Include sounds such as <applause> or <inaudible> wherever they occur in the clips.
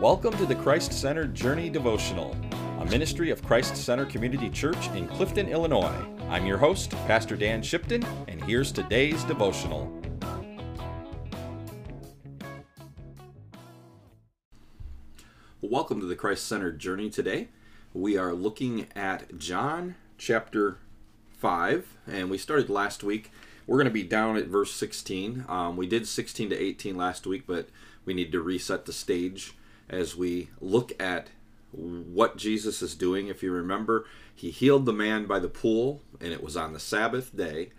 Welcome to the Christ Centered Journey Devotional, a ministry of Christ Center Community Church in Clifton, Illinois. I'm your host, Pastor Dan Shipton, and here's today's devotional. Welcome to the Christ Centered Journey today. We are looking at John chapter 5, and we started last week. We're going to be down at verse 16. Um, we did 16 to 18 last week, but we need to reset the stage as we look at what Jesus is doing. If you remember, he healed the man by the pool, and it was on the Sabbath day.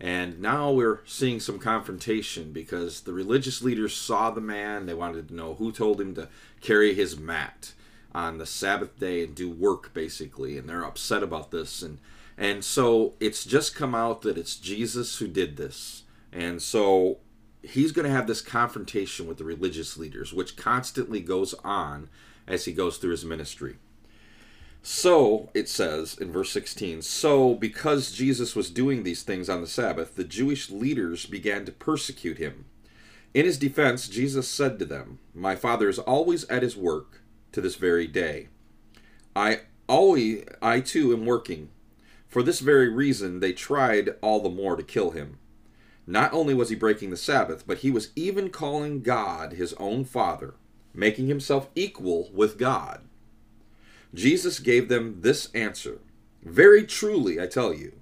And now we're seeing some confrontation because the religious leaders saw the man. They wanted to know who told him to carry his mat on the Sabbath day and do work, basically. And they're upset about this. And, and so it's just come out that it's Jesus who did this. And so he's going to have this confrontation with the religious leaders, which constantly goes on as he goes through his ministry. So, it says in verse 16, so because Jesus was doing these things on the Sabbath, the Jewish leaders began to persecute him. In his defense, Jesus said to them, My Father is always at his work to this very day. I always I too am working. For this very reason they tried all the more to kill him. Not only was he breaking the Sabbath, but he was even calling God his own Father, making himself equal with God. Jesus gave them this answer Very truly, I tell you,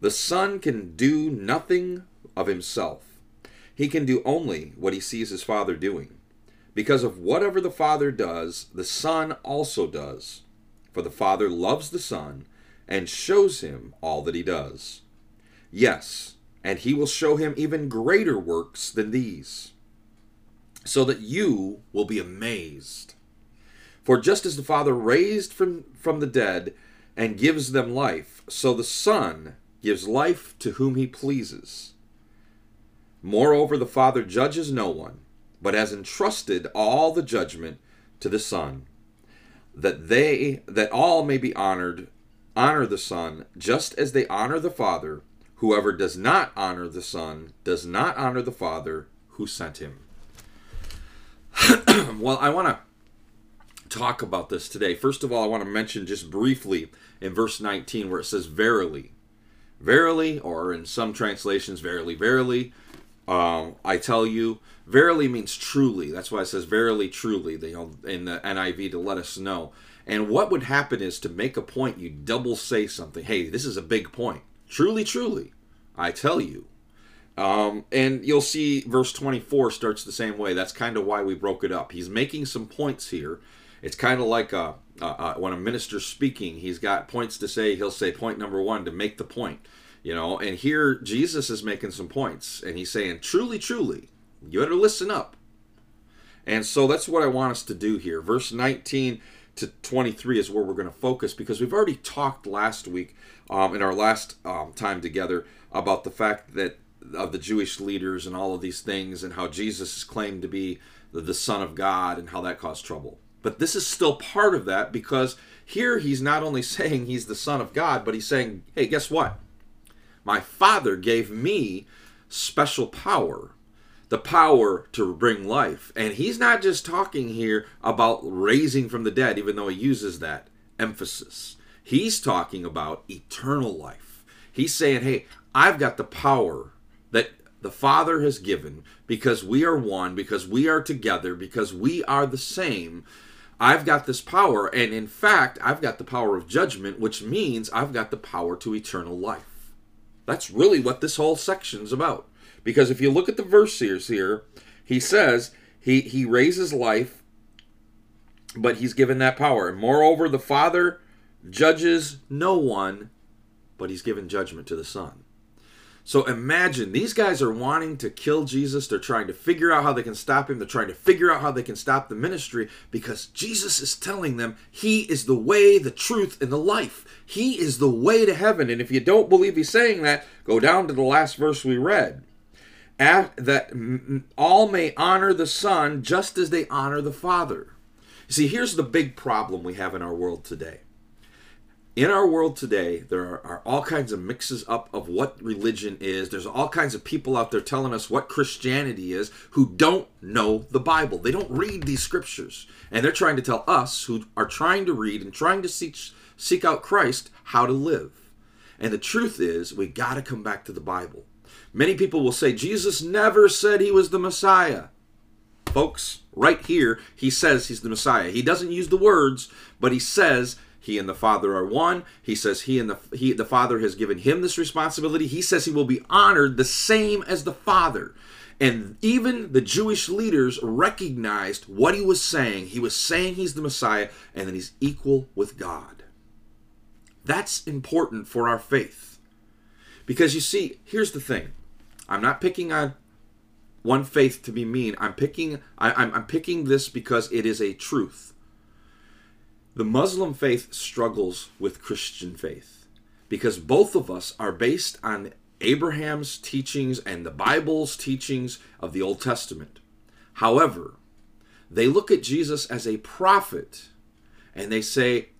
the Son can do nothing of himself. He can do only what he sees his Father doing. Because of whatever the Father does, the Son also does. For the Father loves the Son and shows him all that he does. Yes, and he will show him even greater works than these, so that you will be amazed. For just as the Father raised from, from the dead and gives them life, so the Son gives life to whom he pleases. Moreover, the Father judges no one, but has entrusted all the judgment to the Son, that they that all may be honored honor the Son, just as they honor the Father. Whoever does not honor the Son does not honor the Father who sent him. <clears throat> well, I want to talk about this today. First of all, I want to mention just briefly in verse 19 where it says, Verily. Verily, or in some translations, verily, verily, um, I tell you. Verily means truly. That's why it says verily, truly know, in the NIV to let us know. And what would happen is to make a point, you double say something. Hey, this is a big point. Truly, truly, I tell you. Um, and you'll see verse 24 starts the same way. That's kind of why we broke it up. He's making some points here. It's kind of like a, when a minister's speaking, he's got points to say. He'll say point number one to make the point, you know. And here Jesus is making some points, and he's saying, "Truly, truly, you better listen up." And so that's what I want us to do here. Verse 19 to 23 is where we're going to focus because we've already talked last week um, in our last um, time together about the fact that of the Jewish leaders and all of these things and how Jesus is claimed to be the, the Son of God and how that caused trouble. But this is still part of that because here he's not only <laughs> saying he's the Son of God, but he's saying, hey, guess what? My Father gave me special power the power to bring life. And he's not just talking here about raising from the dead, even though he uses that emphasis. He's talking about eternal life. He's saying, hey, I've got the power that the Father has given because we are one, because we are together, because we are the same. I've got this power, and in fact, I've got the power of judgment, which means I've got the power to eternal life. That's really what this whole section's about. Because if you look at the verses here, he says he, he raises life, but he's given that power. And moreover, the Father judges no one, but he's given judgment to the Son. So imagine these guys are wanting to kill Jesus. They're trying to figure out how they can stop him. They're trying to figure out how they can stop the ministry because Jesus is telling them he is the way, the truth, and the life. He is the way to heaven. And if you don't believe he's saying that, go down to the last verse we read that all may honor the Son just as they honor the Father. See, here's the big problem we have in our world today. in our world today, there are, are, all kinds of mixes up of what religion is. There's all kinds of people out there telling us what Christianity is who don't know the Bible. They don't read these scriptures. And they're trying to tell us who are trying to read and trying to seek, seek out Christ how to live. And the truth is, we got to come back to the Bible. Many people will say Jesus never said he was the Messiah. Folks, right here, he says he's the Messiah. He doesn't use the words, but he says he and the father are one. He says he and the he the father has given him this responsibility. He says he will be honored the same as the father. And even the jewish leaders recognized what he was saying. He was saying he's the messiah and that he's equal with god. That's important for our faith because you see here's the thing. I'm not picking on one faith to be mean. I'm picking I, I'm, I'm picking this because it is a truth. The Muslim faith struggles with Christian faith because both of us are based on Abraham's teachings and the Bible's teachings of the Old Testament. However, they look at Jesus as a prophet and they say,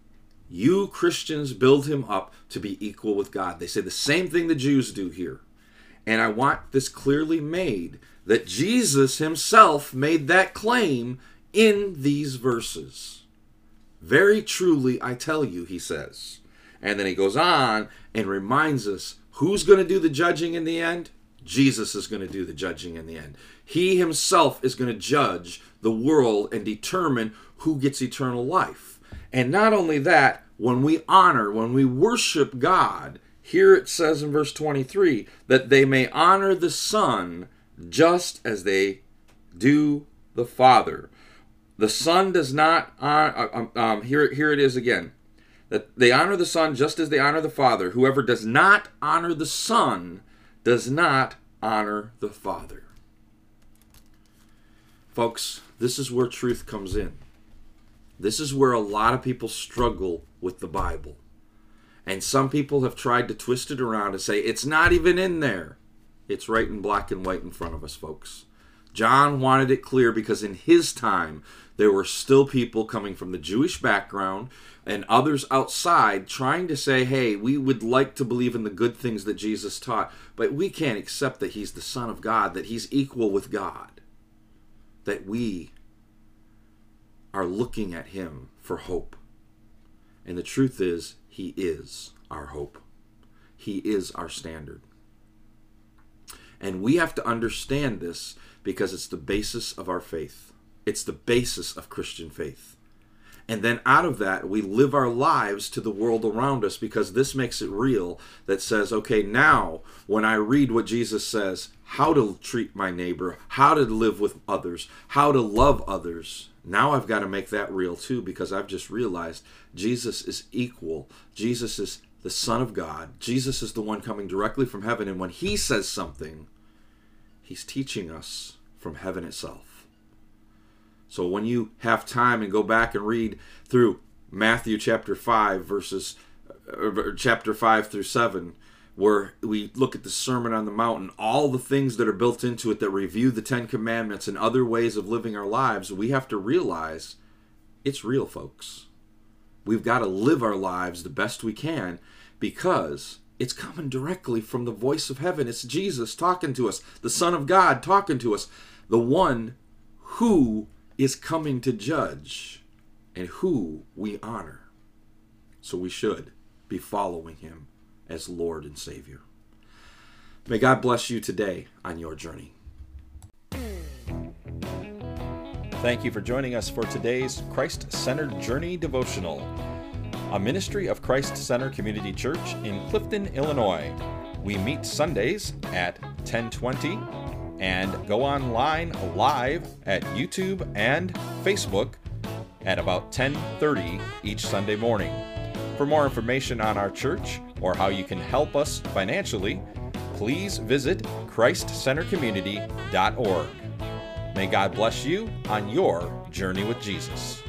You Christians build him up to be equal with God. They say the same thing the Jews do here. And I want this clearly made that Jesus himself made that claim in these verses. Very truly, I tell you, he says. And then he goes on and reminds us who's going to do the judging in the end? Jesus is going to do the judging in the end. He himself is going to judge the world and determine who gets eternal life. And not only that, when we honor, when we worship God, here it says in verse 23 that they may honor the Son just as they do the Father. The Son does not honor, uh, um, um, here, here it is again. That they honor the Son just as they honor the Father. Whoever does not honor the Son does not honor the Father. Folks, this is where truth comes in. This is where a lot of people struggle with the Bible. And some people have tried to twist it around and say it's not even in there. It's right in black and white in front of us, folks. John wanted it clear because in his time, there were still people coming from the Jewish background and others outside trying to say, hey, we would like to believe in the good things that Jesus taught, but we can't accept that he's the Son of God, that he's equal with God, that we are looking at him for hope. And the truth is, he is our hope, he is our standard. And we have to understand this because it's the basis of our faith. It's the basis of Christian faith. And then out of that, we live our lives to the world around us because this makes it real that says, okay, now when I read what Jesus says, how to treat my neighbor, how to live with others, how to love others, now I've got to make that real too because I've just realized Jesus is equal. Jesus is the Son of God. Jesus is the one coming directly from heaven. And when he says something, he's teaching us from heaven itself. So when you have time and go back and read through Matthew chapter 5 verses uh, chapter 5 through 7 where we look at the Sermon on the Mountain, all the things that are built into it that review the 10 commandments and other ways of living our lives, we have to realize it's real, folks. We've got to live our lives the best we can because it's coming directly from the voice of heaven. It's Jesus talking to us, the Son of God talking to us, the one who is coming to judge and who we honor. So we should be following him as Lord and Savior. May God bless you today on your journey. Thank you for joining us for today's Christ Centered Journey devotional, a ministry of Christ Center Community Church in Clifton, Illinois. We meet Sundays at 1020 and go online live at YouTube and Facebook at about 10:30 each Sunday morning. For more information on our church or how you can help us financially, please visit christcentercommunity.org. May God bless you on your journey with Jesus.